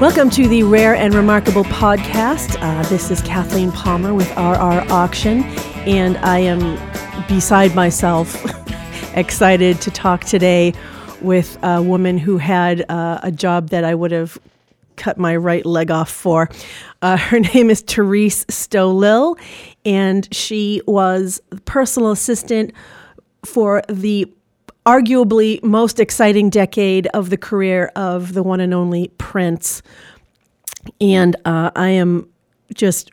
Welcome to the Rare and Remarkable podcast. Uh, this is Kathleen Palmer with RR Auction, and I am beside myself, excited to talk today with a woman who had uh, a job that I would have cut my right leg off for. Uh, her name is Therese Stoulil, and she was personal assistant for the arguably most exciting decade of the career of the one and only Prince. And uh, I am just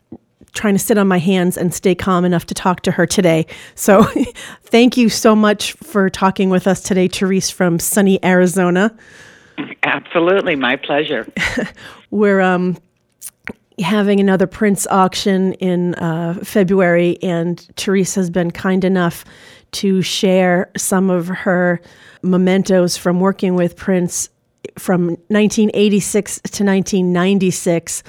trying to sit on my hands and stay calm enough to talk to her today. So thank you so much for talking with us today, Therese from sunny Arizona. Absolutely, my pleasure. We're um, having another Prince auction in uh, February, and Therese has been kind enough to share some of her mementos from working with Prince from 1986 to 1996,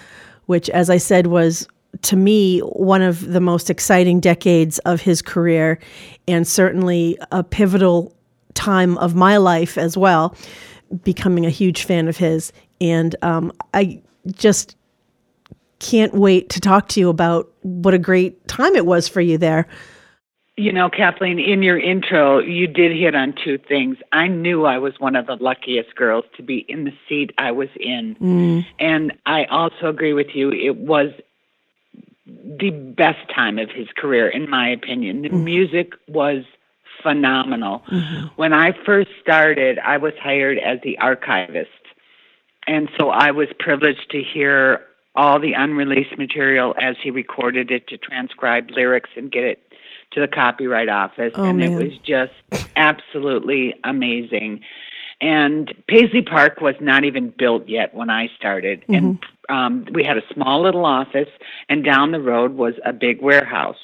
which, as I said, was to me one of the most exciting decades of his career and certainly a pivotal time of my life as well, becoming a huge fan of his. And um, I just can't wait to talk to you about what a great time it was for you there. You know, Kathleen, in your intro, you did hit on two things. I knew I was one of the luckiest girls to be in the seat I was in. Mm. And I also agree with you. It was the best time of his career, in my opinion. The mm. music was phenomenal. Mm-hmm. When I first started, I was hired as the archivist. And so I was privileged to hear all the unreleased material as he recorded it to transcribe lyrics and get it to the copyright office, oh, and man. it was just absolutely amazing. And Paisley Park was not even built yet when I started, mm-hmm. and um, we had a small little office, and down the road was a big warehouse,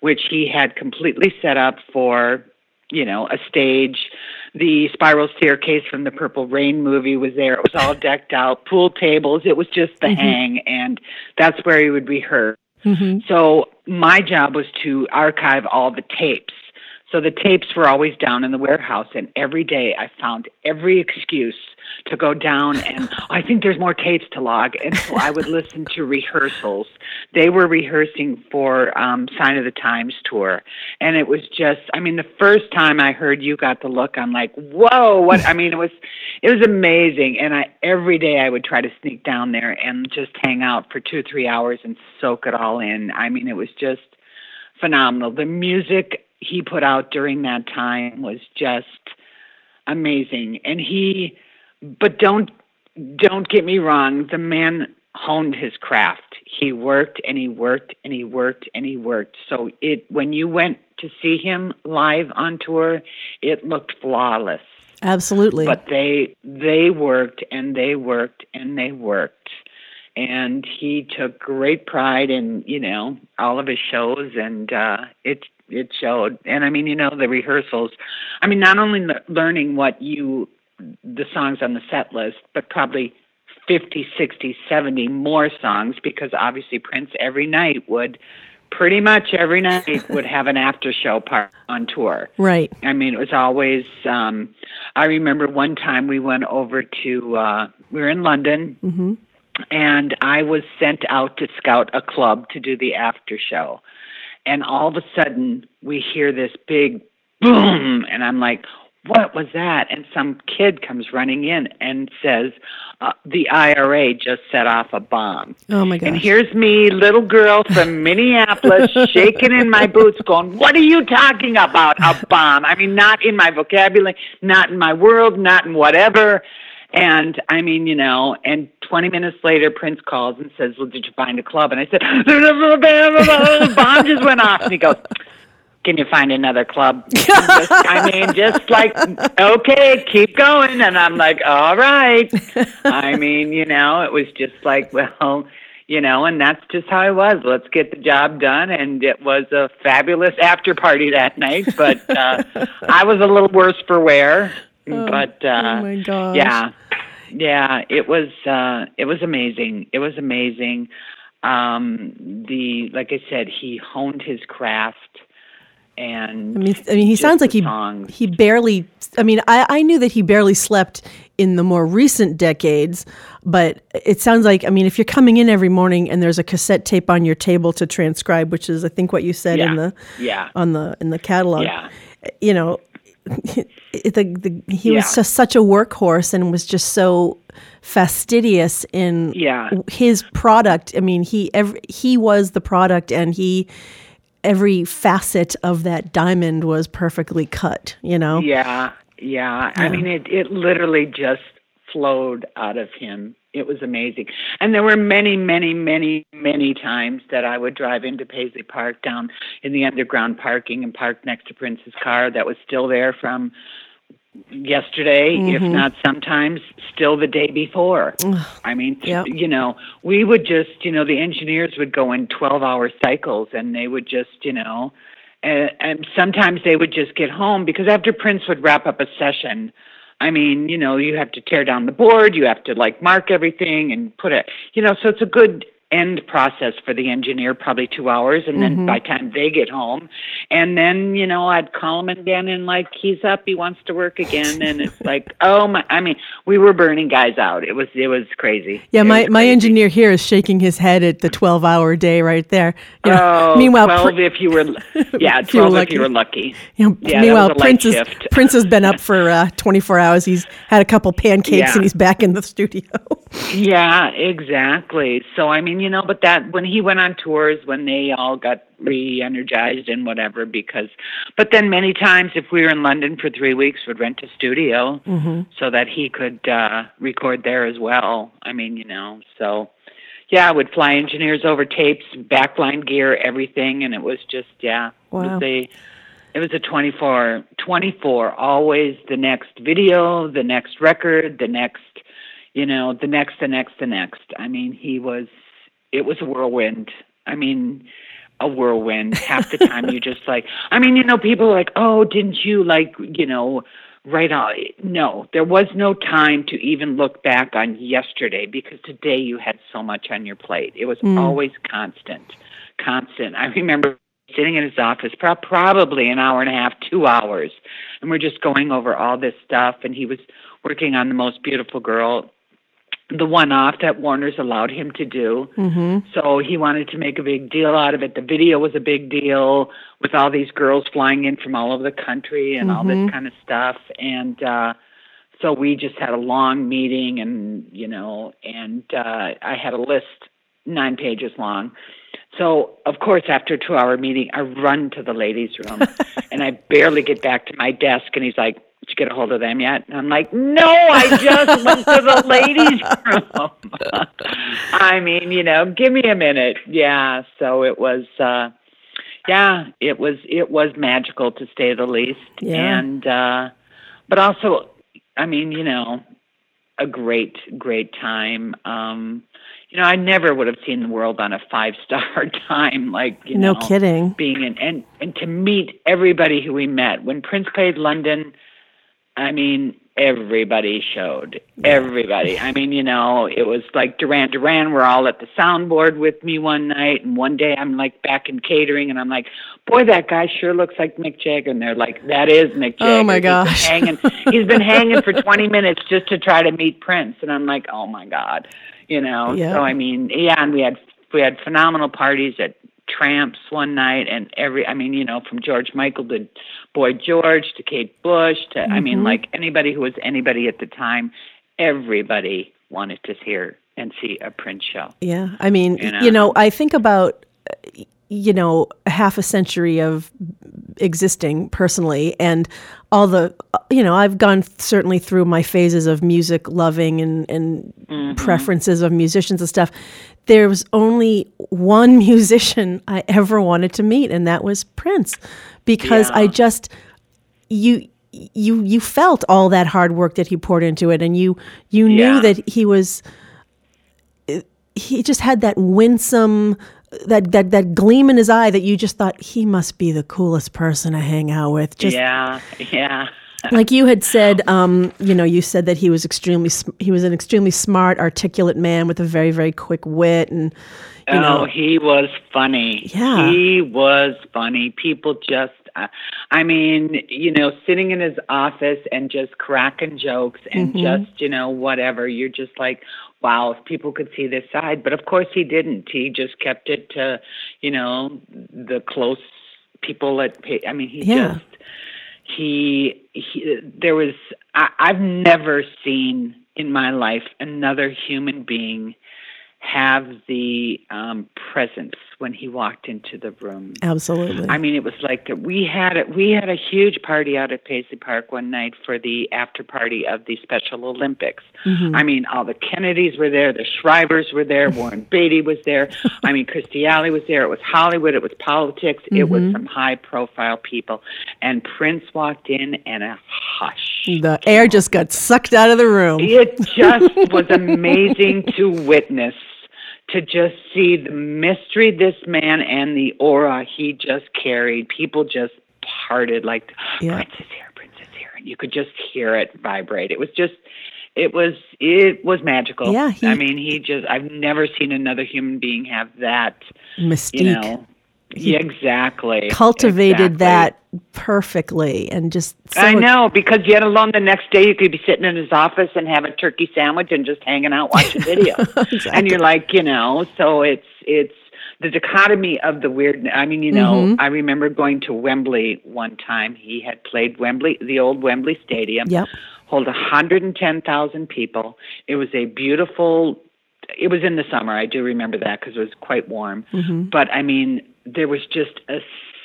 which he had completely set up for, you know, a stage. The spiral staircase from the Purple Rain movie was there. It was all decked out, pool tables. It was just the mm-hmm. hang, and that's where he would rehearse. Mm-hmm. So my job was to archive all the tapes. So the tapes were always down in the warehouse, and every day I found every excuse to go down and I think there's more tapes to log. And so I would listen to rehearsals. They were rehearsing for um, Sign of the Times tour. And it was just, I mean, the first time I heard You Got the Look, I'm like, whoa, what? I mean, it was, it was amazing. And I, every day I would try to sneak down there and just hang out for two, or three hours and soak it all in. I mean, it was just phenomenal. The music he put out during that time was just amazing. And he, but don't don't get me wrong the man honed his craft. He worked and he worked and he worked and he worked. So it when you went to see him live on tour it looked flawless. Absolutely. But they they worked and they worked and they worked. And he took great pride in you know all of his shows and uh it it showed. And i mean you know the rehearsals. I mean not only learning what you the songs on the set list, but probably 50, 60, 70 more songs because obviously Prince every night would pretty much every night would have an after show part on tour. Right. I mean, it was always um I remember one time we went over to uh we were in London mm-hmm. and I was sent out to scout a club to do the after show. And all of a sudden we hear this big boom and I'm like, what was that? And some kid comes running in and says, uh, the IRA just set off a bomb. Oh my god! And here's me, little girl from Minneapolis, shaking in my boots, going, What are you talking about? A bomb. I mean, not in my vocabulary, not in my world, not in whatever. And I mean, you know, and 20 minutes later, Prince calls and says, Well, did you find a club? And I said, The bomb just went off. And he goes, can you find another club? just, I mean, just like, okay, keep going. And I'm like, all right. I mean, you know, it was just like, well, you know, and that's just how I was. Let's get the job done. And it was a fabulous after party that night. But uh, I was a little worse for wear. Oh, but uh, oh my gosh. yeah, yeah, it was uh, it was amazing. It was amazing. Um, the like I said, he honed his craft and I mean, I mean, he sounds like he songs. he barely. I mean, I I knew that he barely slept in the more recent decades. But it sounds like, I mean, if you're coming in every morning and there's a cassette tape on your table to transcribe, which is, I think, what you said Yeah. in the Yeah. on the in the catalog. Yeah. You know, it, the, the, he was just such a workhorse and was just so fastidious in Yeah. his product. I mean, he every, he was the product, and he every facet of that diamond was perfectly cut. You know, Yeah, yeah. I mean, it it literally just flowed out of him. It was amazing, and there were many, many, many, many times that I would drive into Paisley Park down in the underground parking and park next to Prince's car that was still there from yesterday, if Mm-hmm. not sometimes still the day before. I mean, Yep. you know, we would just, you know, the engineers would go in 12 hour cycles and they would just, you know, and, and sometimes they would just get home because after Prince would wrap up a session, I mean, you know, you have to tear down the board, you have to like mark everything and put it, you know, so it's a good end process for the engineer, probably two hours. And then by the time they get home, and then, you know, I'd call him again and like, he's up, he wants to work again. And it's like, oh my, I mean, we were burning guys out. It was, it was crazy. Yeah, It my, my crazy. engineer here is shaking his head at the 12 hour day right there. You know, Oh, meanwhile, 12 Pr- if you were, yeah, If you were 12 if lucky. you were lucky. you know, Yeah, meanwhile, was a light Prince, is. Prince has been up for uh, 24 hours. He's had a couple pancakes Yeah. and he's back in the studio. Yeah, exactly. So I mean, you know, but that when he went on tours, when they all got re-energized and whatever, because, but then many times if we were in London for three weeks, would rent a studio so that he could uh, record there as well. I mean, you know, so yeah, I would fly engineers over tapes, backline gear, everything, and it was just yeah, it Wow. was a it was a 24 24 always the next video the next record the next you know the next the next the next i mean he was it was a whirlwind. I mean a whirlwind. Half the time you just like i mean you know people are like oh didn't you like you know right on no there was no time to even look back on yesterday because today you had so much on your plate. It was mm. always constant constant. I remember sitting in his office pro- probably an hour and a half two hours and we're just going over all this stuff and he was working on the most beautiful girl the one off that Warner's allowed him to do. hmm So he wanted to make a big deal out of it. The video was a big deal with all these girls flying in from all over the country and all Mhm. this kind of stuff. And uh so we just had a long meeting and you know, and uh I had a list nine pages long. So of course after a two hour meeting I run to the ladies' room and I barely get back to my desk and he's like did you get a hold of them yet? And I'm like, no, I just went to the ladies' room. I mean, you know, give me a minute. Yeah. So it was, uh, yeah, it was, it was magical to say the least. Yeah. And, uh, but also, I mean, you know, a great, great time. Um, you know, I never would have seen the world on a five star time, like, you No know, kidding. being in, and, and to meet everybody who we met. When Prince played London, I mean, everybody showed. Everybody. I mean, you know, it was like Duran Duran were all at the soundboard with me one night, and one day I'm like back in catering, and I'm like, boy, that guy sure looks like Mick Jagger. And they're like, that is Mick oh Jagger. Oh, my He's been gosh. hanging, he's been hanging for 20 minutes just to try to meet Prince, and I'm like, oh my god, you know. Yeah. So I mean, yeah, and we had we had phenomenal parties at Tramps one night, and every I mean, you know, from George Michael to Boy George to Kate Bush to I Mm-hmm. mean, like anybody who was anybody at the time, everybody wanted to hear and see a Prince show. Yeah. I mean, You you know, know? I think about, you know, half a century of existing personally and all the, you know, I've gone certainly through my phases of music loving and, and mm-hmm. preferences of musicians and stuff. There was only one musician I ever wanted to meet, and that was Prince, because I just, you, you you felt all that hard work that he poured into it and you you knew Yeah. that he was he just had that winsome that that that gleam in his eye that you just thought he must be the coolest person to hang out with just yeah, yeah. Like you had said um you know you said that he was extremely sm- he was an extremely smart articulate man with a very very quick wit and you oh, know he was funny. Yeah. He was funny. People just, I mean, you know, sitting in his office and just cracking jokes and Mhm. just, you know, whatever. You're just like, wow, if people could see this side. But of course he didn't. He just kept it to, you know, the close people that pay. I mean, he Yeah. just, he, he, there was, I, I've never seen in my life another human being have the um, presence when he walked into the room. Absolutely. I mean, it was like. We had a, we had a huge party out at Paisley Park one night for the after party of the Special Olympics. Mhm. I mean, all the Kennedys were there, the Shrivers were there, Warren Beatty was there. I mean, Kirstie Alley was there. It was Hollywood. It was politics. It was Mhm. some high profile people. And Prince walked in, and a hush. the air just got sucked out of the room. It just was amazing to witness, to just see the mystery this man and the aura he just carried. People just parted like, Yeah. Prince is here, Prince is here. And you could just hear it vibrate. It was just, it was, it was magical. Yeah, he- I mean, he just, I've never seen another human being have that, Mystique. you know. Yeah, exactly. Cultivated exactly. that perfectly and just so I know because yet alone the next day you could be sitting in his office and have a turkey sandwich and just hanging out watching video, Exactly. and you're like, you know, so it's it's the dichotomy of the weird. I mean, you know, Mhm. I remember going to Wembley one time. He had played Wembley, the old Wembley Stadium, Yep. hold 110,000 people. It was a beautiful. It was in the summer. I do remember that because it was quite warm. Mhm. But I mean, there was just a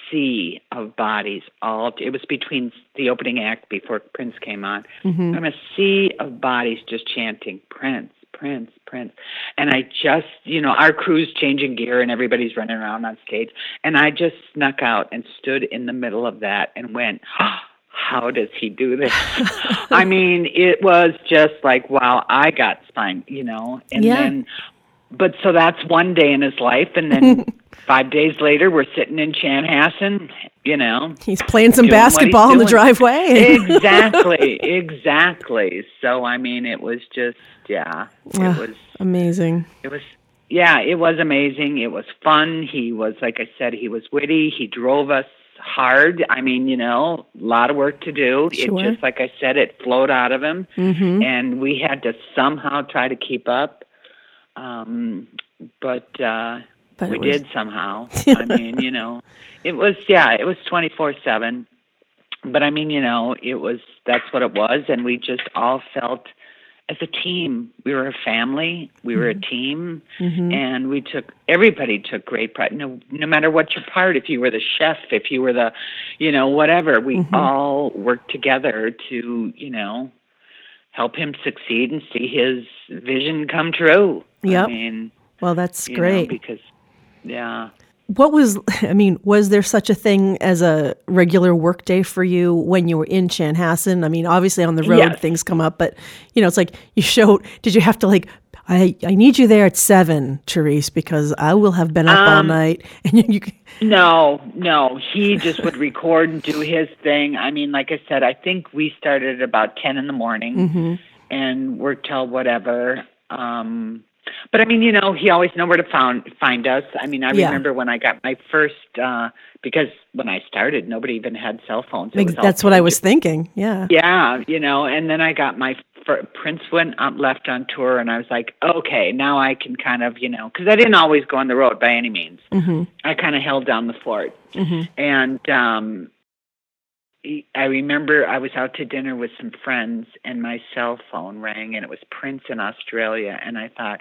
sea of bodies. All it was between the opening act before Prince came on. Mhm. I'm a sea of bodies just chanting Prince, Prince, Prince. And I just, you know, our crew's changing gear and everybody's running around on stage. And I just snuck out and stood in the middle of that and went, how does he do this? I mean, it was just like, wow, I got spine, you know. And Yeah. then, but so that's one day in his life. And then five days later, we're sitting in Chanhassen, you know. He's playing some doing what he's basketball in the driveway. exactly, exactly. So I mean, it was just yeah, it was Amazing. it was yeah, it was amazing. It was fun. He was like I said, he was witty. He drove us hard. I mean, you know, a lot of work to do. Sure. It just like I said, it flowed out of him, Mhm. and we had to somehow try to keep up. Um, but uh, But we was- did somehow. I mean, you know, it was yeah, it was twenty four seven. But I mean, you know, it was that's what it was, and we just all felt as a team. We were a family. We were a team, Mhm. and we took everybody took great pride. No, no matter what your part, if you were the chef, if you were the, you know, whatever, we Mhm. all worked together to, you know, help him succeed and see his vision come true. Yep. I mean, Well, that's you know, great. because yeah. What was, I mean, was there such a thing as a regular work day for you when you were in Chanhassen? I mean, obviously on the road Yes. things come up, but you know, it's like you showed, did you have to like, I, I need you there at seven, Therese, because I will have been up all Um, night. And you, No, no. He just would record and do his thing. I mean, like I said, I think we started at about ten in the morning Mhm. and worked till whatever. Um but I mean, you know, he always knew where to found find us. I mean, I Yeah. remember when I got my first uh because when I started nobody even had cell phones. It that's what I was thinking. Yeah. yeah, you know, and then I got my fir- Prince went on, left on tour, and I was like, okay, now I can kind of, you know, because I didn't always go on the road by any means. hmm I kind of held down the fort, hmm and um, I remember I was out to dinner with some friends, and my cell phone rang, and it was Prince in Australia, and I thought.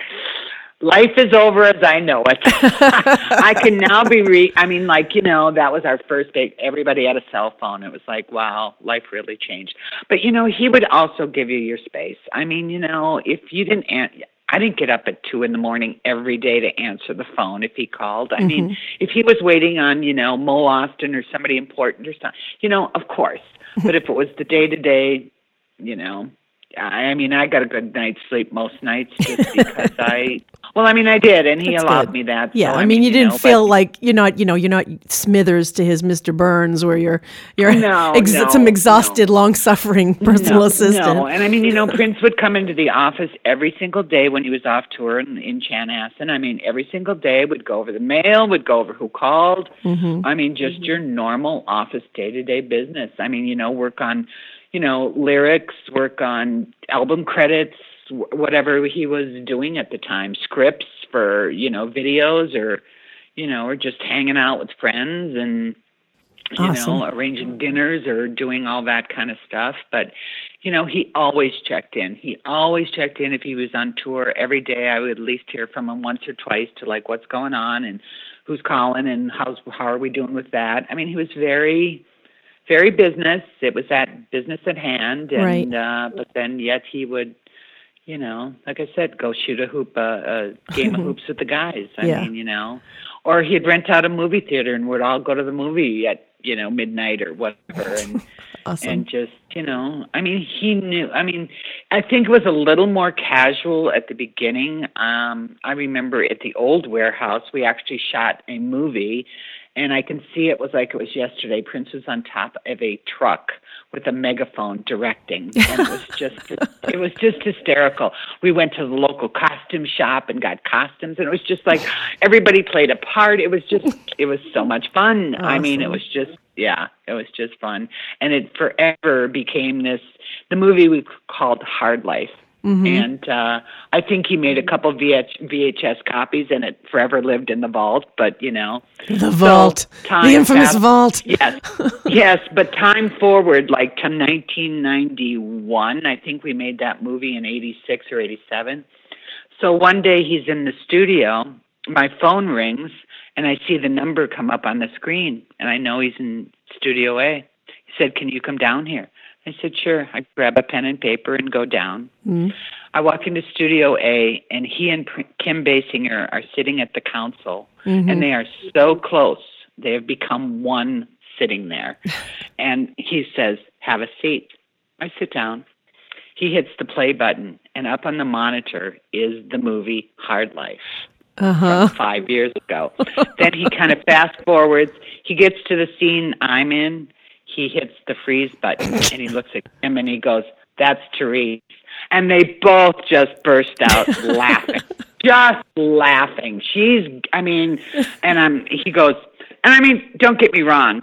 Life is over as I know it. I can now be re. I mean, like you know, that was our first big. Everybody had a cell phone. It was like, wow, life really changed. But you know, he would also give you your space. I mean, you know, if you didn't, an- I didn't get up at two in the morning every day to answer the phone if he called. I mean, mm-hmm. if he was waiting on, you know, Mo Ostin or somebody important or something, you know, of course. But if it was the day to day, you know, I I mean, I got a good night's sleep most nights just because I Well, I mean, I did, and he That's allowed good. me that. Yeah, so, I mean, you didn't know, feel but- like you're not, you know, you're not Smithers to his Mr. Burns, where you're you're No, ex- no, some exhausted, long-suffering personal no, assistant. No, and I mean, you know, Prince would come into the office every single day when he was off tour in, in Chanhassen. I mean, every single day would go over the mail, would go over who called. Mm-hmm. I mean, just your normal office day-to-day business. I mean, you know, work on, you know, lyrics, work on album credits, whatever he was doing at the time, scripts for, you know, videos or, you know, or just hanging out with friends and you Awesome. know, arranging dinners or doing all that kind of stuff. But, you know, he always checked in. He always checked in if he was on tour. Every day I would at least hear from him once or twice to like what's going on and who's calling and how's how are we doing with that. I mean, he was very very business. It was that business at hand and Right. uh but then yet he would you know, like I said, go shoot a hoop, uh, a game of hoops with the guys. I Yeah. mean, you know, or he'd rent out a movie theater and we'd all go to the movie at you know midnight or whatever, and Awesome. and just you know, I mean, he knew. I mean, I think it was a little more casual at the beginning. Um, I remember at the old warehouse, we actually shot a movie. And I can see it was like it was yesterday. Prince was on top of a truck with a megaphone directing, and it was just it was just hysterical. We went to the local costume shop and got costumes, and it was just like everybody played a part. It was just it was so much fun. I mean, it was just yeah, it was just fun, and it forever became this. The movie we called Hard Life. Mm-hmm. And uh, I think he made a couple VH- VHS copies, and it forever lived in the vault. But you know, the vault, time the infamous vault. yes, yes. But time forward, like to 1991, I think we made that movie in '86 or '87. So one day he's in the studio, my phone rings, and I see the number come up on the screen, and I know he's in Studio A. He said, "Can you come down here?" I said, "Sure." I grab a pen and paper and go down. Mm. I walk into Studio A, and he and Kim Basinger are sitting at the console, Mm-hmm. and they are so close. They have become one sitting there. and he says, Have a seat. I sit down. He hits the play button, and up on the monitor is the movie Hard Life Uh huh. five years ago. then he kind of fast forwards. He gets to the scene I'm in. He hits the freeze button and he looks at him and he goes, That's Therese. And they both just burst out laughing. Just laughing. She's I mean and I'm he goes and I mean, don't get me wrong.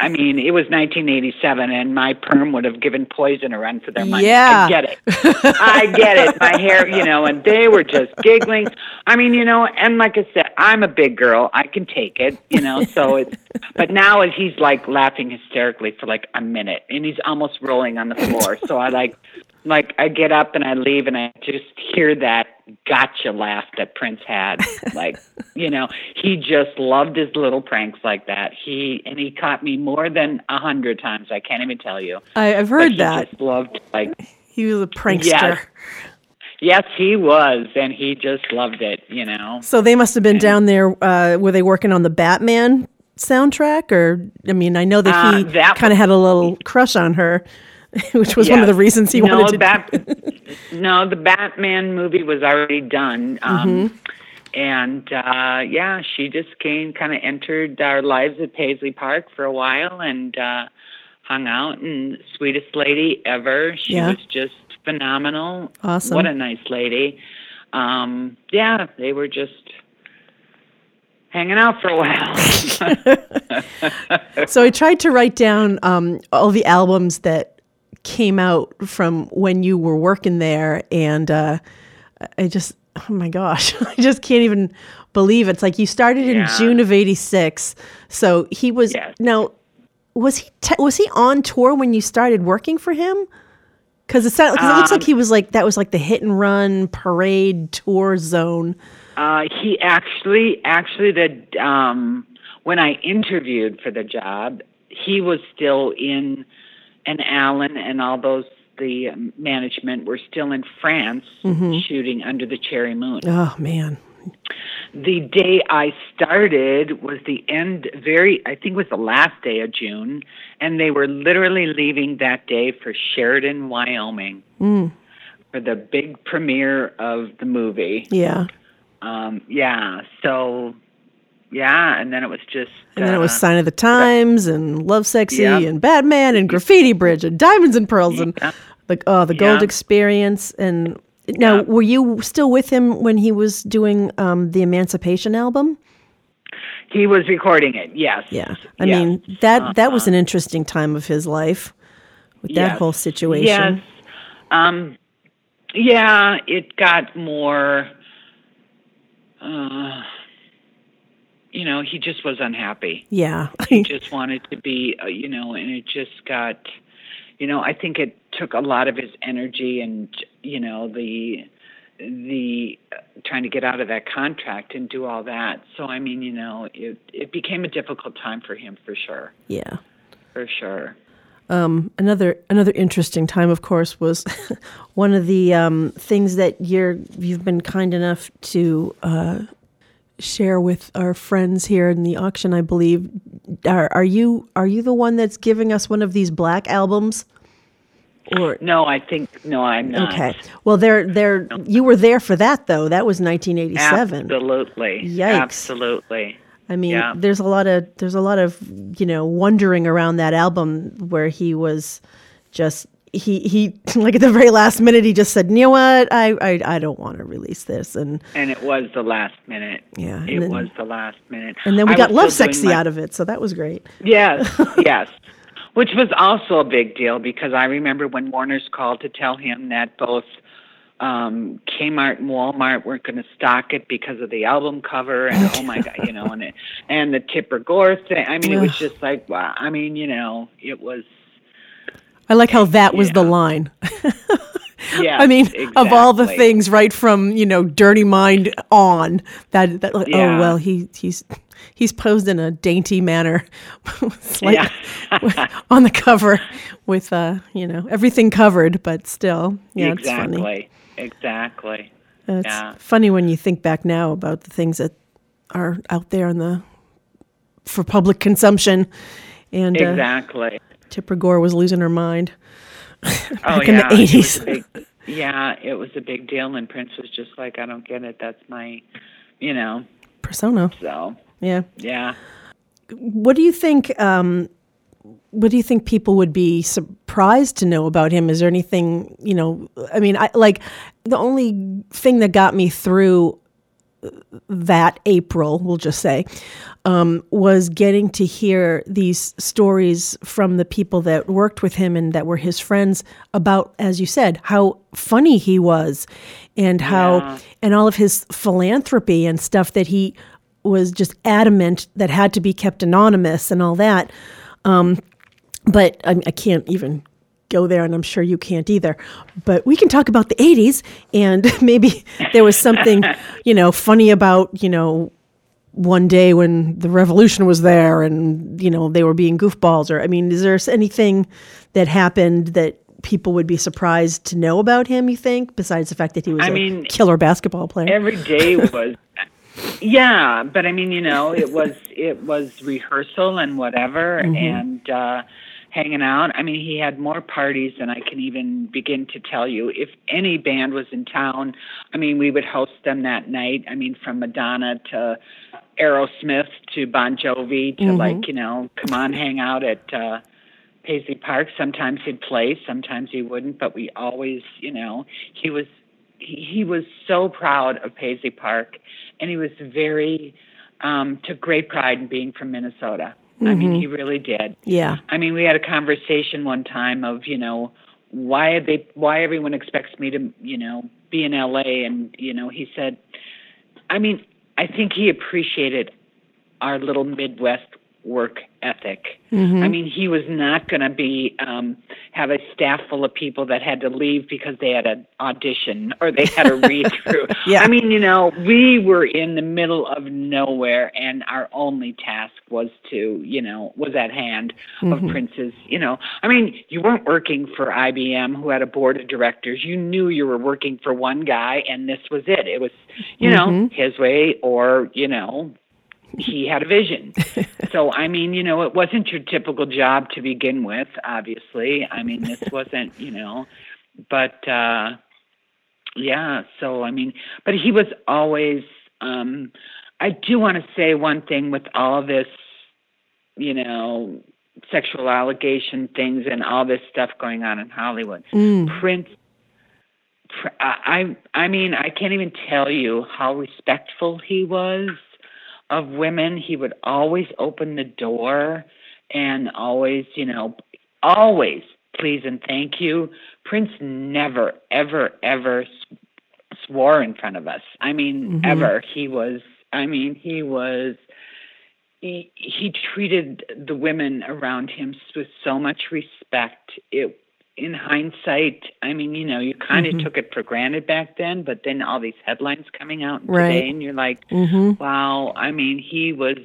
I mean, it was 1987, and my perm would have given Poison a run for their money. Yeah. I get it. I get it. My hair, you know, and they were just giggling. I mean, you know, and like I said, I'm a big girl. I can take it, you know. So it's, but now he's like laughing hysterically for like a minute, and he's almost rolling on the floor. So I like, like I get up and I leave, and I just hear that gotcha laugh that Prince had. Like, you know, he just loved his little pranks like that. He and he caught me more than a hundred times. I can't even tell you. I, I've But heard he that just loved like he was a prankster. Yes. Yes, he was, and he just loved it. You know. So they must have been down there. Uh, were they working on the Batman soundtrack, or I mean, I know that Uh, he that kind of had a little crush on her, which was one of the reasons he no, wanted to. Bat- no, the Batman movie was already done. Um, Mm-hmm. And uh, yeah, she just came, kind of entered our lives at Paisley Park for a while and uh, hung out. And sweetest lady ever. She Yeah. was just phenomenal. Awesome. What a nice lady. Um, yeah, they were just hanging out for a while. so I tried to write down um, all the albums that came out from when you were working there, and uh, I just, oh my gosh, I just can't even believe it. it's like you started in Yeah. June of '86. So he was Yes. now. Was he te- was he on tour when you started working for him? Because it, sound- 'cause it looks like Um, he was like that was like the hit and run parade tour zone. Uh, he actually, actually, the um, when I interviewed for the job, he was still in, and Alan and all those the management were still in France shooting Under the Cherry Moon. Oh man, The day I started was the end, very, I think it was the last day of June, and they were literally leaving that day for Sheridan, Wyoming, for the big premiere of the movie yeah. um, yeah. So yeah, and then it was just. And then it was uh, Sign of the Times and Lovesexy Yeah. and Batman and Graffiti Bridge and Diamonds and Pearls and Yeah. the oh the Gold Yeah. Experience and now were you still with him when he was doing um, the Emancipation album? He was recording it. Yes. Yeah, I Yes. mean that that was an interesting time of his life with that Yes. whole situation. Yes. Um, yeah, it got more. Uh, you know, he just was unhappy. Yeah, He just wanted to be, uh, you know, and it just got, you know, I think it took a lot of his energy and, you know, the the uh, trying to get out of that contract and do all that. So I mean, you know, it it became a difficult time for him for sure, yeah. for sure. another another interesting time, of course, was one of the um, things that you're you've been kind enough to uh, share with our friends here in the auction. I believe are are you are you the one that's giving us one of these black albums? Or No, I think no, I'm not. okay, well, they're they're you were there for that though. That was 1987. Absolutely. Yikes. Absolutely. I mean, Yeah. there's a lot of there's a lot of you know wondering around that album where he was just he he like at the very last minute he just said, you know what, I I, I don't want to release this, and And it was the last minute. Yeah, It then- was the last minute. and then we I got Lovesexy my- out of it, so that was great. Yes, yes. Which was also a big deal because I remember when Warner's called to tell him that both um Kmart and Walmart weren't going to stock it because of the album cover and oh my god, you know, and it, and the Tipper Gore thing. I mean, it was just like wow. I mean, you know, it was I like how that was the line. yeah. I mean, of all the things, right from you know, Dirty Mind on that. that like, Oh well, he he's he's posed in a dainty manner, like on the cover with uh, you know, everything covered, but still, yeah, it's funny. exactly. Exactly. It's Yeah. funny when you think back now about the things that are out there in the for public consumption, and uh, Exactly. Tipper Gore was losing her mind. oh back in the yeah, 80s. yeah, it was a big deal, and Prince was just like, I don't get it. That's my, you know. Persona, So yeah. yeah. What do you think? Um, what do you think people would be surprised to know about him? Is there anything you know? I mean, I like the only thing that got me through that April, we'll just say, um, was getting to hear these stories from the people that worked with him and that were his friends about, as you said, how funny he was and how, Yeah. and all of his philanthropy and stuff that he was just adamant that had to be kept anonymous and all that. Um, but I, I can't even go there, and I'm sure you can't either. But we can talk about the 80s, and maybe there was something, you know, funny about, you know, one day when the revolution was there and, you know, they were being goofballs. Or, I mean, is there anything that happened that people would be surprised to know about him, you think, besides the fact that he was I a mean, killer basketball player? Every day was, yeah, but I mean, you know, it was it was rehearsal and whatever, and uh, hanging out. I mean, he had more parties than I can even begin to tell you. If any band was in town, I mean, we would host them that night. I mean, from Madonna to Aerosmith to Bon Jovi to like, you know, come on, hang out at. uh Paisley Park. Sometimes he'd play, sometimes he wouldn't, but we always, you know, he was he, he was so proud of Paisley Park, and he was very um, took great pride in being from Minnesota. I mean, mm-hmm. he really did. yeah. I mean, we had a conversation one time of, you know, why they why everyone expects me to, you know, be in LA and, you know, he said I mean, I think he appreciated our little Midwest work ethic. Mm-hmm. I mean, he was not going to be um have a staff full of people that had to leave because they had an audition or they had a read through. Yeah. I mean, you know, we were in the middle of nowhere and our only task was to, you know, was at hand of mm-hmm. Prince's, you know. I mean, you weren't working for IBM who had a board of directors. You knew you were working for one guy and this was it. It was, you know, mm-hmm. his way or, you know, he had a vision. so I mean, you know, it wasn't your typical job to begin with, obviously. I mean, this wasn't, you know, but uh yeah, so I mean, but he was always um, I do want to say one thing with all this, you know, sexual allegation things and all this stuff going on in Hollywood. Mm. Prince I I mean, I can't even tell you how respectful he was of women. He would always open the door and always, you know, always please and thank you. Prince never, ever, ever swore in front of us. I mean, mm-hmm. ever. He was, I mean, he was, he, he treated the women around him with so much respect. It, in hindsight, I mean, you know, you kind of mm-hmm. took it for granted back then, but then all these headlines coming out right. today, and you're like, mm-hmm. wow. I mean, he was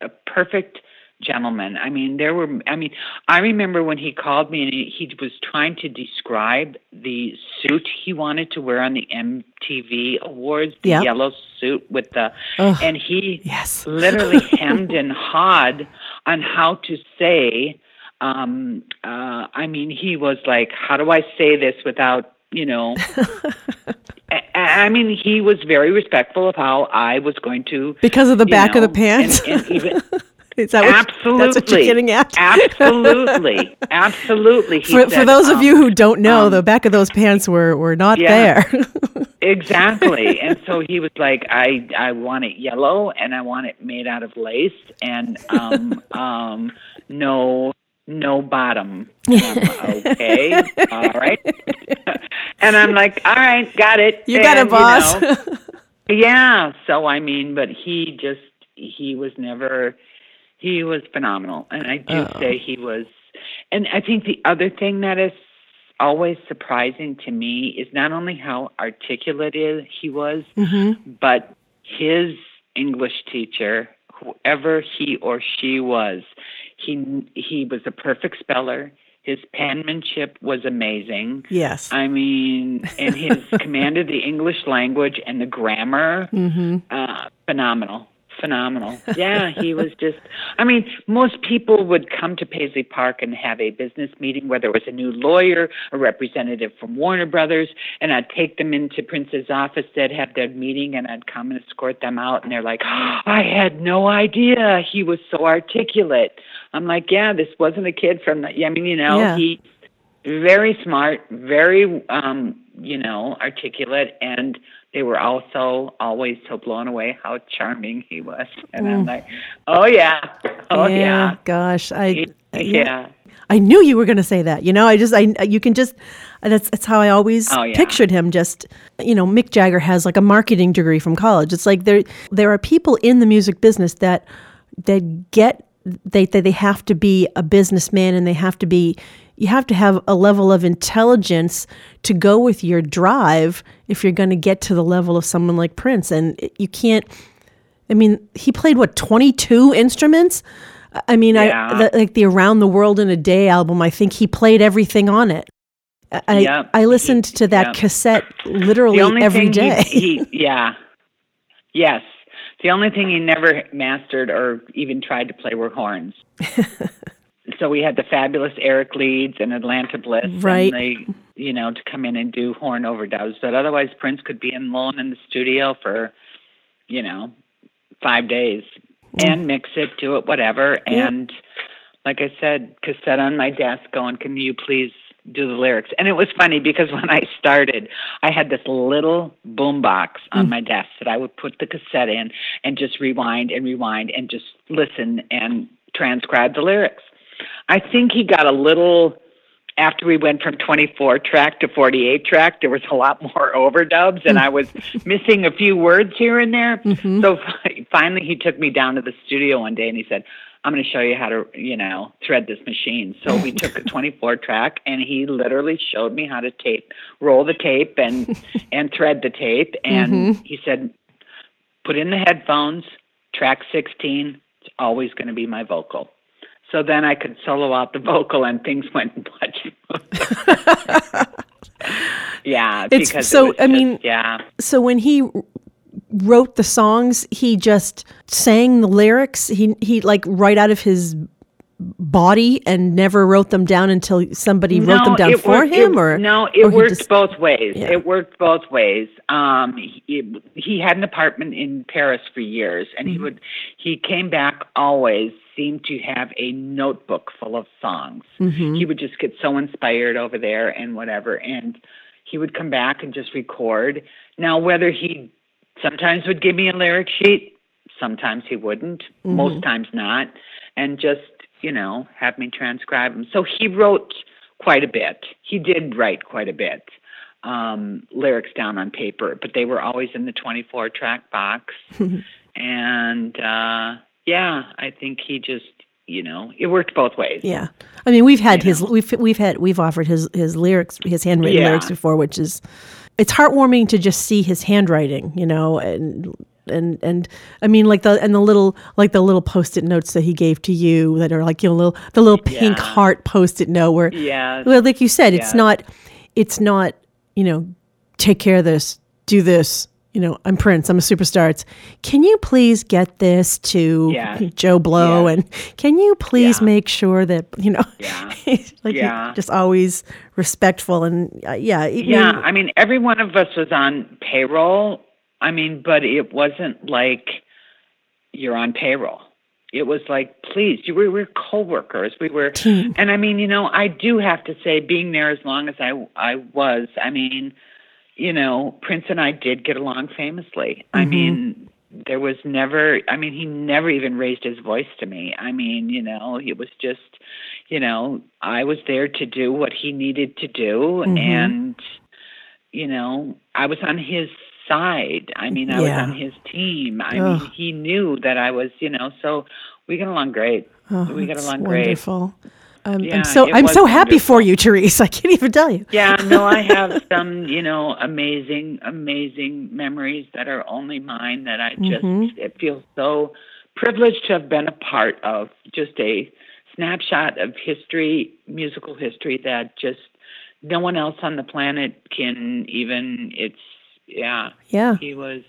a perfect gentleman. I mean, there were, I mean, I remember when he called me and he, he was trying to describe the suit he wanted to wear on the MTV Awards, the yep. yellow suit with the, Ugh, and he yes. literally hemmed and hawed on how to say, um, uh, I mean, he was like, how do I say this without, you know, I mean, he was very respectful of how I was going to because of the back know, of the pants. And, and even, Is that what, absolutely. That's what you're getting at? absolutely. Absolutely. For, said, for, those um, of you who don't know, um, the back of those pants were, were not yeah, there. exactly. And so he was like, I, I want it yellow and I want it made out of lace and um, um, no no bottom. okay, all right. and I'm like, all right, got it. You got it, boss. You know, yeah. So I mean, but he just he was never he was phenomenal, and I do oh. say he was. And I think the other thing that is always surprising to me is not only how articulate he was, mm-hmm. but his English teacher, whoever he or she was, he he was a perfect speller. His penmanship was amazing. Yes. I mean, and his command of the English language and the grammar, mm-hmm. uh, phenomenal phenomenal. Yeah, he was just. I mean, most people would come to Paisley Park and have a business meeting where there was a new lawyer, a representative from Warner Brothers, and I'd take them into Prince's office. They'd have their meeting, and I'd come and escort them out, and they're like, oh, "I had no idea he was so articulate." I'm like, "Yeah, this wasn't a kid from the. I mean, you know, yeah. he." Very smart, very um, you know, articulate and they were also always so blown away how charming he was. And mm. I'm like, oh yeah, oh yeah. yeah. Gosh, I yeah. yeah. I knew you were going to say that. You know, I just, I, you can just, that's, that's how I always oh, yeah. pictured him. Just, you know, Mick Jagger has like a marketing degree from college. It's like there, there are people in the music business that, that get, they, they, they have to be a businessman and they have to be, you have to have a level of intelligence to go with your drive if you're going to get to the level of someone like Prince. And you can't, I mean, he played what, 22 instruments? I mean, yeah. I, the, like the Around the World in a Day album, I think he played everything on it. I, yep. I listened to that yep. cassette literally every day. He, he, yeah. Yes. The only thing he never mastered or even tried to play were horns. so we had the fabulous Eric Leeds and Atlanta Bliss, right? And they, you know, to come in and do horn overdubs. But otherwise, Prince could be in alone in the studio for, you know, five days mm. and mix it, do it, whatever. Yeah. And like I said, cassette on my desk, going, "Can you please do the lyrics?" And it was funny because when I started, I had this little boom box on mm. my desk that I would put the cassette in and just rewind and rewind and just listen and transcribe the lyrics. I think he got a little after we went from 24 track to 48 track, there was a lot more overdubs, and I was missing a few words here and there. Mm-hmm. So finally, he took me down to the studio one day, and he said, "I'm going to show you how to, you know, thread this machine." So we took a 24 track, and he literally showed me how to tape, roll the tape, and and thread the tape. And mm-hmm. he said, "Put in the headphones, track 16. It's always going to be my vocal." So then I could solo out the vocal, and things went much. yeah, it's because so. It I mean, yeah. So when he wrote the songs, he just sang the lyrics. He he like right out of his body and never wrote them down until somebody no, wrote them down for worked, him it, or no it or worked just- both ways Yeah. it worked both ways um he, he had an apartment in paris for years and Mm-hmm. he would he came back always seemed to have a notebook full of songs Mm-hmm. he would just get so inspired over there and whatever and he would come back and just record now whether he sometimes would give me a lyric sheet sometimes he wouldn't Mm-hmm. most times not and just you know have me transcribe them so he wrote quite a bit. He did write quite a bit um lyrics down on paper but they were always in the 24 track box. And uh yeah i think he just you know it worked both ways. Yeah, I mean, we've had his we've we've had we've offered his his lyrics, his handwritten Yeah. lyrics before, which is it's heartwarming to just see his handwriting, you know, and and and I mean, like the and the little like the little post-it notes that he gave to you that are like you know little the little pink Yeah. heart post-it note where yeah well, like you said, it's not it's not you know take care of this, do this. You know, I'm Prince. I'm a superstar. It's can you please get this to Yeah. Joe Blow, and can you please make sure that you know, Yeah. like just always respectful and uh, yeah, Yeah, I mean, every one of us was on payroll. I mean, but it wasn't like you're on payroll. It was like, please, you we were coworkers. We were, Team. Hmm. and I mean, you know, I do have to say, being there as long as I I was, I mean, you know, Prince and I did get along famously. I mm-hmm. mean, there was never. I mean, he never even raised his voice to me. I mean, you know, it was just, you know, I was there to do what he needed to do, mm-hmm. and you know, I was on his side. I mean, I Yeah. was on his team. I Ugh. mean, he knew that I was, you know, so we got along great. Oh, we got along great. wonderful. I'm, Yeah, I'm so I'm so happy wonderful. for you, Therese. I can't even tell you. Yeah, no, I have some, you know, amazing, amazing memories that are only mine that I just, Mm-hmm. it feels so privileged to have been a part of just a snapshot of history, musical history that just no one else on the planet can even, it's, yeah, Yeah, he was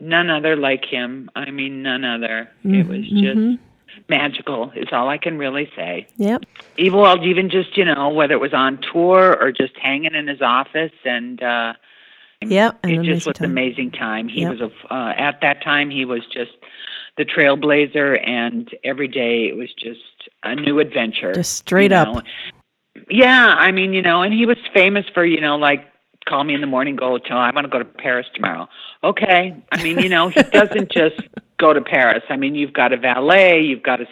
none other like him. I mean, none other. Mm-hmm, It was just magical, is all I can really say yep, even well, even just you know whether it was on tour or just hanging in his office, and uh, yep. And it just was time. an amazing time. He Yep. was a uh, at that time he was just the trailblazer, and every day it was just a new adventure. Just straight you up. Yeah, I mean, you know, and he was famous for you know like call me in the morning, go tell him I want to go to Paris tomorrow. Okay, I mean, you know, he doesn't just go to Paris. I mean, you've got a valet, you've got to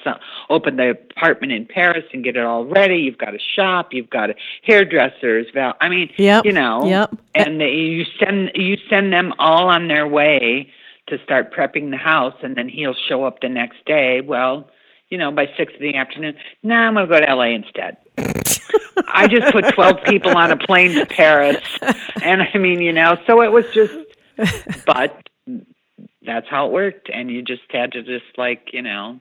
open the apartment in Paris and get it all ready. You've got a shop, you've got a hairdressers. Val, I mean, Yep, you know, yep. and they, you send you send them all on their way to start prepping the house, and then he'll show up the next day. Well, you know, by six in the afternoon. Nah, I'm gonna go to L.A. instead. I just put 12 people on a plane to Paris. And I mean, you know, so it was just, but that's how it worked. And you just had to just like, you know,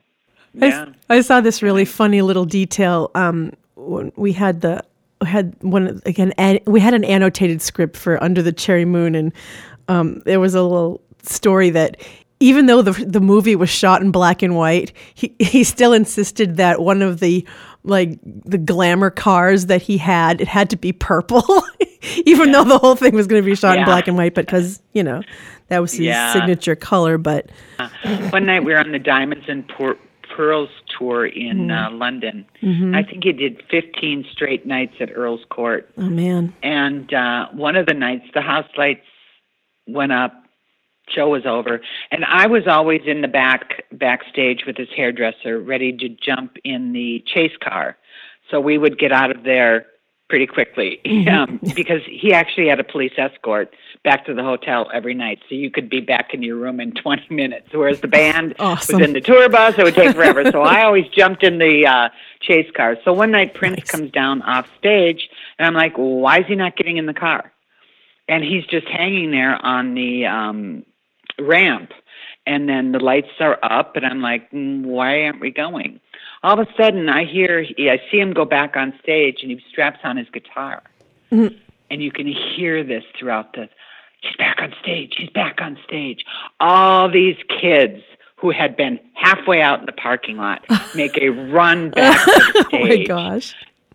I, yeah. s- I saw this really funny little detail. Um, when we had the we had one again. An, we had an annotated script for Under the Cherry Moon, and um, there was a little story that even though the the movie was shot in black and white, he he still insisted that one of the like the glamour cars that he had it had to be purple, even though the whole thing was going to be shot in black and white, But because you know that was his Yeah. signature color. But One night we were on the Diamonds and Pearl- Pearls tour in uh, London. I think he did 15 straight nights at Earl's Court. oh man, And uh, one of the nights, the house lights went up. Show was over, and I was always in the back backstage with his hairdresser, ready to jump in the chase car. So we would get out of there pretty quickly um, because he actually had a police escort back to the hotel every night, so you could be back in your room in 20 minutes. Whereas the band Awesome. was in the tour bus, it would take forever. so I always jumped in the uh, chase car. So one night Prince Nice. comes down off stage, and I'm like, well, why is he not getting in the car? And he's just hanging there on the um, ramp. And then the lights are up, and I'm like, mm, why aren't we going? All of a sudden, I hear, I see him go back on stage, and he straps on his guitar. And you can hear this throughout the, he's back on stage, he's back on stage. All these kids who had been halfway out in the parking lot make a run back to the oh my gosh.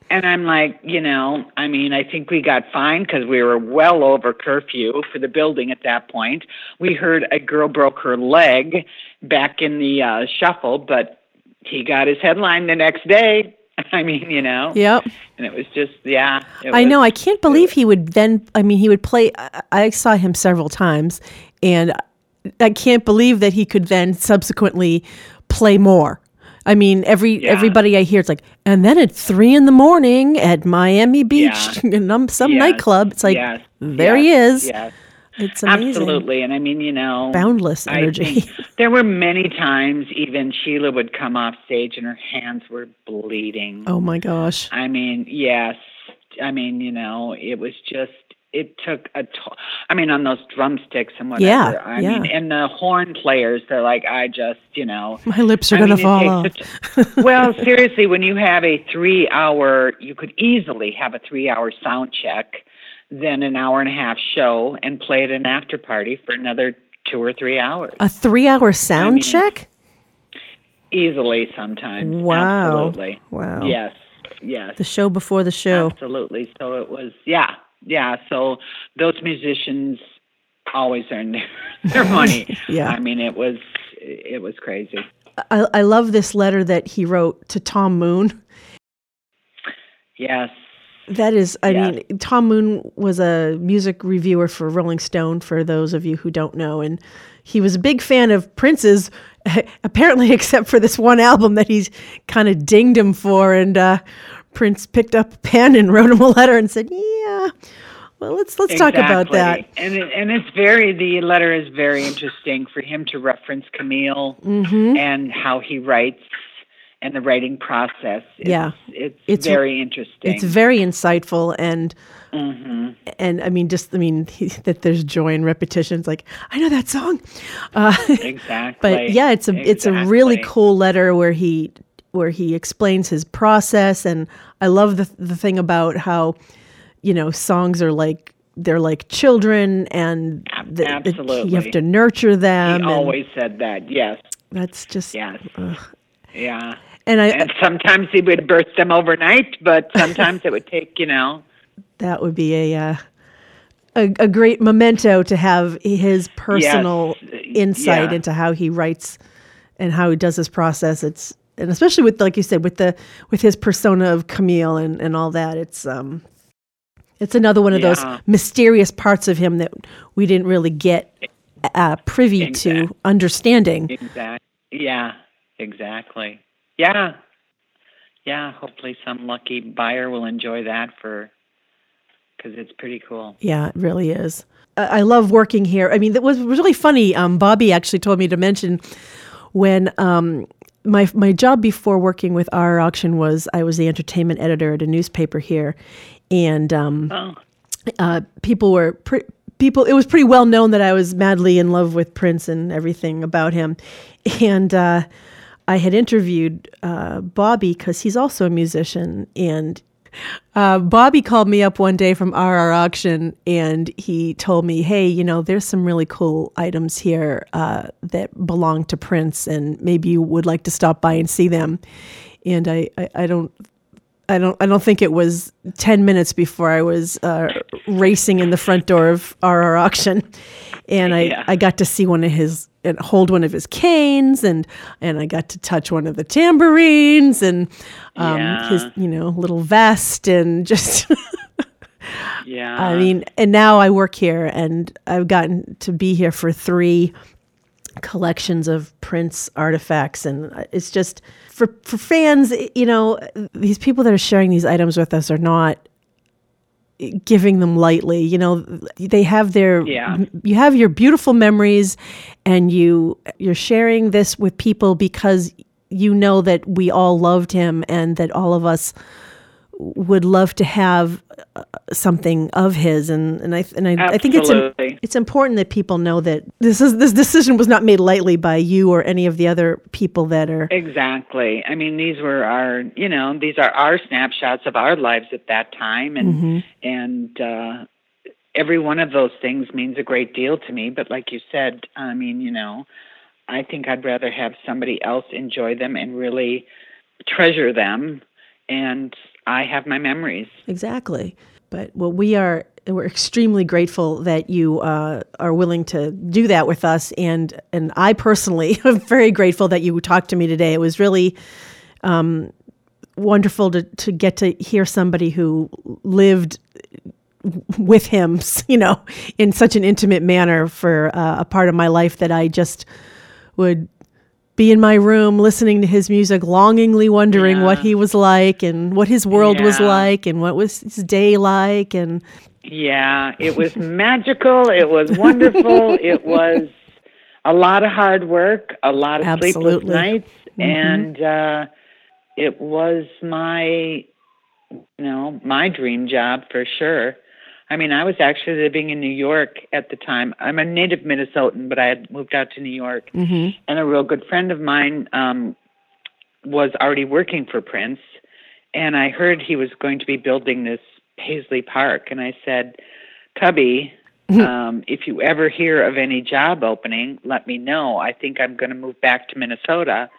And I'm like, you know, I mean, I think we got fined because we were well over curfew for the building at that point. We heard a girl broke her leg back in the uh, shuffle, but he got his headline the next day. I mean, you know, Yep. and it was just, yeah. I was- know. I can't believe he would then. I mean, he would play. I, I saw him several times, and I can't believe that he could then subsequently play more. I mean, every Yeah. everybody I hear, it's like, and then at three in the morning at Miami Beach Yeah. in some Yes, nightclub, it's like, yes, there yes, he is. Yes. It's amazing. Absolutely. And I mean, you know, Boundless energy. there were many times even Sheila would come off stage and her hands were bleeding. oh my gosh. I mean, yes. I mean, you know, it was just it took a I mean, on those drumsticks and whatever. Yeah, I yeah. mean, and the horn players, they're like, I just, you know. My lips are I gonna mean, fall off. such- well, seriously, when you have a three-hour, you could easily have a three-hour sound check, then an hour and a half show, and play at an after party for another two or three hours. A three-hour sound mean, check. Easily, sometimes. Wow. Absolutely. Wow. Yes. Yes. The show before the show. Absolutely. So it was, yeah, yeah. So those musicians always earned their, their money. Yeah. I mean, it was it was crazy. I, I love this letter that he wrote to Tom Moon. Yes. That is, I Yeah. mean, Tom Moon was a music reviewer for Rolling Stone, for those of you who don't know. And he was a big fan of Prince's, apparently, except for this one album that he's kind of dinged him for. And uh, Prince picked up a pen and wrote him a letter and said, Yeah, well, let's let's talk about that. And it, and it's very the letter is very interesting for him to reference Camille Mm-hmm. and how he writes and the writing process. It's, Yeah. it's, It's- very interesting. It's very insightful and hmm and I mean, just I mean he, that there's joy in repetitions. Like I know that song, uh, Exactly. but yeah, it's a it's a really cool letter where he where he explains his process, and I love the the thing about how you know songs are like they're like children, and the, the- you have to nurture them. He always said that. Yes. that's just Yes. ugh. Yeah. and I And sometimes he would burst them overnight, but sometimes it would take, you know, that would be a. Uh, a, a great memento to have his personal Yes, insight yeah. into how he writes and how he does his process. It's and especially with like you said with the with his persona of Camille and and all that. It's um it's another one of those mysterious parts of him that we didn't really get uh, privy to understanding. Exactly. Yeah, exactly. Yeah. Yeah, hopefully some lucky buyer will enjoy that for cuz it's pretty cool. Yeah, it really is. I I love working here. I mean, that was was really funny. Um, Bobby actually told me to mention when um, my my job before working with our auction was I was the entertainment editor at a newspaper here, and um, Oh, uh, people were pre- people. It was pretty well known that I was madly in love with Prince and everything about him, and uh, I had interviewed uh, Bobby because he's also a musician, and uh, Bobby called me up one day from RR Auction, and he told me, "Hey, you know, there's some really cool items here uh, that belong to Prince, and maybe you would like to stop by and see them." And I, I, I don't I don't I don't think it was 10 minutes before I was uh, racing in the front door of RR auction and I, Yeah. I got to see one of his and hold one of his canes and and I got to touch one of the tambourines and um, his you know little vest and just yeah. I mean and now I work here and I've gotten to be here for 3 collections of Prince artifacts, and it's just for for fans. You know, these people that are sharing these items with us are not giving them lightly. You know, they have their Yeah. you have your beautiful memories, and you you're sharing this with people because you know that we all loved him and that all of us would love to have uh, something of his and and I and I, I think it's it's important that people know that this is this decision was not made lightly by you or any of the other people that are Exactly. I mean, these were our, you know, these are our snapshots of our lives at that time, and Mm-hmm. and uh, every one of those things means a great deal to me. But like you said, I mean, you know, I think I'd rather have somebody else enjoy them and really treasure them. And I have my memories. Exactly. But well, we are we're extremely grateful that you uh, are willing to do that with us, and and I personally am very grateful that you talked to me today. It was really um, wonderful to to get to hear somebody who lived with him, you know, in such an intimate manner for uh, a part of my life that I just would be in my room listening to his music, longingly wondering Yeah. what he was like and what his world was like and what was his day like. And Yeah, it was magical. It was wonderful. it was a lot of hard work, a lot of sleepless Absolutely. nights, Mhm. and uh, it was my, you know, my dream job for sure. I mean, I was actually living in New York at the time. I'm a native Minnesotan, but I had moved out to New York, mhm. and a real good friend of mine um, was already working for Prince, and I heard he was going to be building this Paisley Park, and I said, "Cubby, um, if you ever hear of any job opening, let me know. I think I'm going to move back to Minnesota.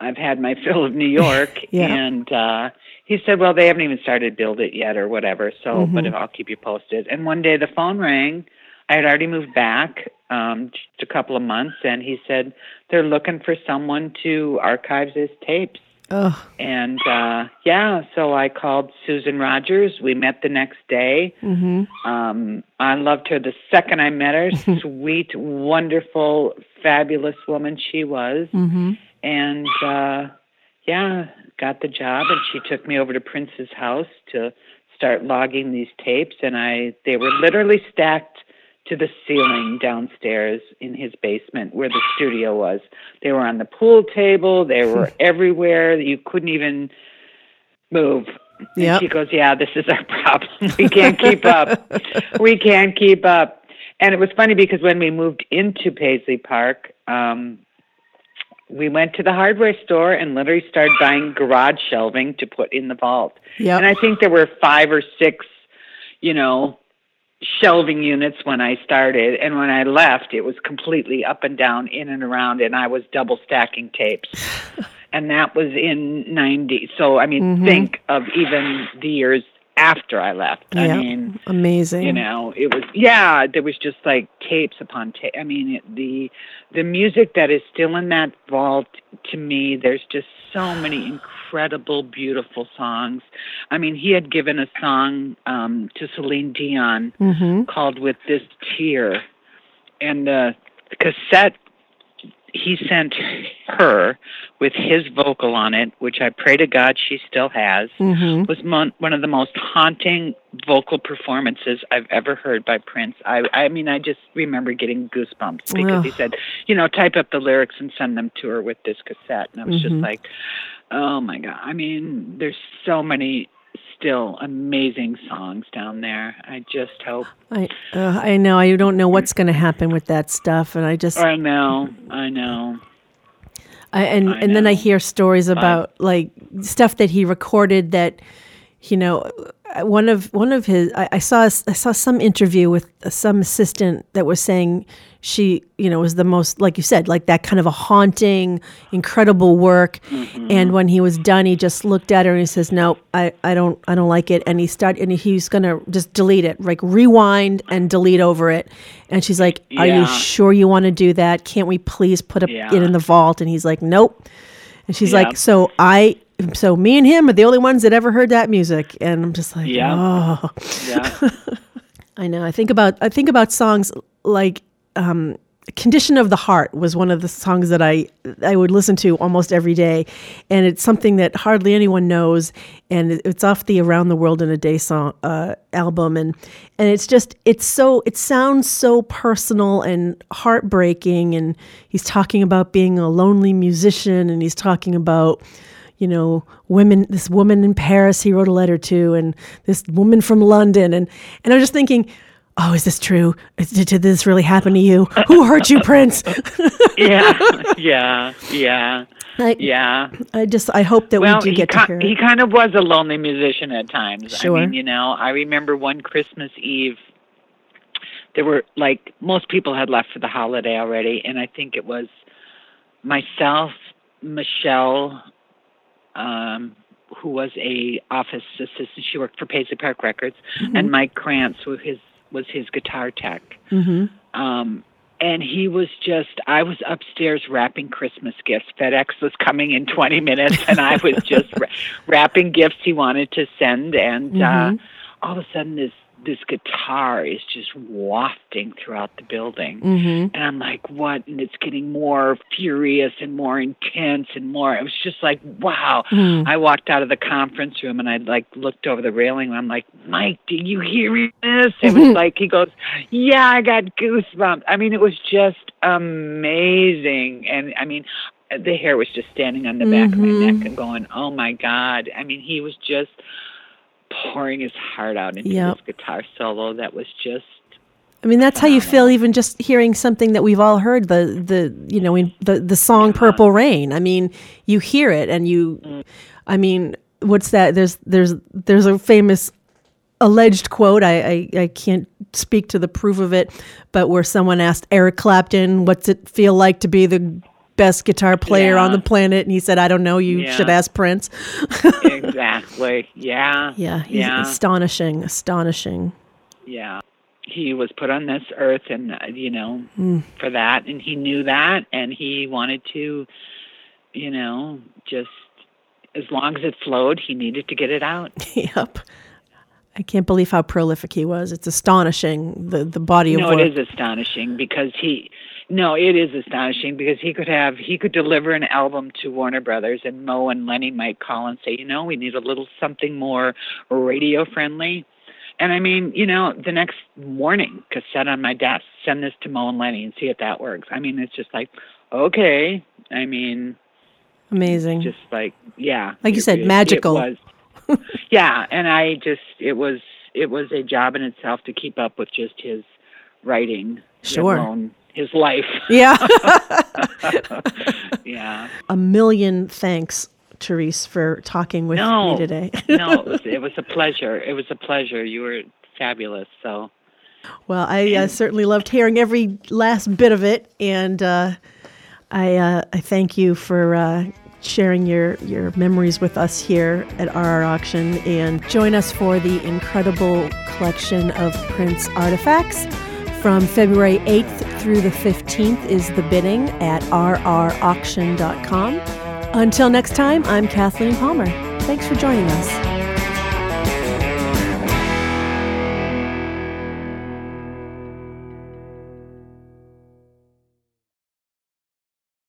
I've had my fill of New York." Yeah. And uh, he said, "Well, they haven't even started build it yet, or whatever. So, but Mhm. I'll keep you posted." And one day the phone rang. I had already moved back um, just a couple of months, and he said they're looking for someone to archive his tapes. Oh, And uh, yeah, so I called Susan Rogers. We met the next day. hmm Um, I loved her the second I met her. Sweet, wonderful, fabulous woman she was. hmm And uh, yeah, got the job. And she took me over to Prince's house to start logging these tapes. And I, they were literally stacked to the ceiling downstairs in his basement where the studio was. They were on the pool table. They were everywhere. You couldn't even move. And Yep. she goes, "Yeah, this is our problem. We can't keep up. we can't keep up." And it was funny because when we moved into Paisley Park, um, we went to the hardware store and literally started buying garage shelving to put in the vault. Yep. And I think there were five or six, you know, shelving units when I started. And when I left, it was completely up and down, in and around, and I was double stacking tapes. and that was in 90. So, I mean, Mhm. think of even the years after I left. I mean, Amazing. you know it was yeah there was just like tapes upon tape i mean it, the the music that is still in that vault to me there's just so many incredible beautiful songs i mean he had given a song um to celine dion hmm called with this tear and the cassette he sent her with his vocal on it which i pray to god she still has hmm was mon- one of the most haunting vocal performances I've ever heard by Prince. I I mean I just remember getting goosebumps because he said, you know, type up the lyrics and send them to her with this cassette. And I was Mhm. just like, oh my god. I mean, there's so many still amazing songs down there. I just hope. I uh, I know I don't know what's going to happen with that stuff, and I just I know. I know. I, and I and then I hear stories about like stuff that he recorded that, you know, uh, one of one of his I, I saw I saw some interview with some assistant that was saying she you know was the most like you said like that kind of a haunting incredible work. Mm-hmm. and when he was done he just looked at her and he says no I, I don't I don't like it. And he started and he's gonna just delete it like rewind and delete over it. And she's like are you sure you want to do that? Can't we please put it Yeah. in the vault? And he's like nope and she's Yeah. like so I so me and him are the only ones that ever heard that music and I'm just like Yeah. oh Yeah. I know. I think about I think about songs like um, "Condition of the Heart" was one of the songs that I I would listen to almost every day, and it's something that hardly anyone knows, and it's off the "Around the World in a Day" song uh, album, and and it's just it's so it sounds so personal and heartbreaking, and he's talking about being a lonely musician, and he's talking about you know, women, this woman in Paris he wrote a letter to, and this woman from London. And, and I'm just thinking, oh, is this true? Did, did this really happen to you? Who hurt you, Prince? yeah. Yeah. Yeah. I, Yeah. I just, I hope that well, we do get to ki- hear he kind of was a lonely musician at times. Sure. I mean, you know, I remember one Christmas Eve, there were like most people had left for the holiday already, and I think it was myself, Michelle, um, who was a office assistant. She worked for Paisley Park Records, Mm-hmm. and Mike Krantz, who his was his guitar tech. Mm-hmm. Um, and he was just, I was upstairs wrapping Christmas gifts. FedEx was coming in 20 minutes, and I was just wrapping gifts he wanted to send. And Mhm. uh, all of a sudden, this this guitar is just wafting throughout the building. Mm-hmm. And I'm like, what? And it's getting more furious and more intense and more. It was just like, wow. Mm. I walked out of the conference room and I like looked over the railing. And I'm like, Mike, do you hear this? It was like he goes, yeah, I got goosebumps. I mean, it was just amazing. And I mean, the hair was just standing on the back of my neck and going, oh my god. I mean, he was just pouring his heart out into Yep. this guitar solo that was just I mean, that's how you feel even just hearing something that we've all heard the the you know in the the song uh-huh. Purple Rain. I mean, you hear it and you mm. I mean, what's that? There's there's there's a famous alleged quote. I, I I can't speak to the proof of it, but where someone asked Eric Clapton, "What's it feel like to be the best guitar player on the planet?" and he said, "I don't know. You Yeah. should ask Prince." exactly. Yeah. Yeah, he's Yeah. astonishing, astonishing. Yeah. He was put on this earth and, uh, you know, Mm. for that. And he knew that. And he wanted to, you know, just as long as it flowed, he needed to get it out. Yep. I can't believe how prolific he was. It's astonishing the the body of No, work. it is astonishing because he, no, it is astonishing because he could have, he could deliver an album to Warner Brothers and Mo and Lenny might call and say, you know, we need a little something more radio friendly. And I mean, you know, the next morning, cassette on my desk, send this to Mo and Lenny and see if that works. I mean, it's just like, okay. I mean, Amazing. just like, yeah. Like you it- said, it- magical. It was. yeah, and I just, it was, it was a job in itself to keep up with just his writing. Sure. alone his life. yeah. yeah. a million thanks, Therese, for talking with No. me today. no, it was, it was a pleasure. It was a pleasure. You were fabulous. So, well, I uh, certainly loved hearing every last bit of it, and uh, I uh, I thank you for. Uh, Sharing your, your memories with us here at RR Auction and join us for the incredible collection of Prince artifacts. From February 8th through the 15th is the bidding at rrauction.com. Until next time, I'm Kathleen Palmer. Thanks for joining us.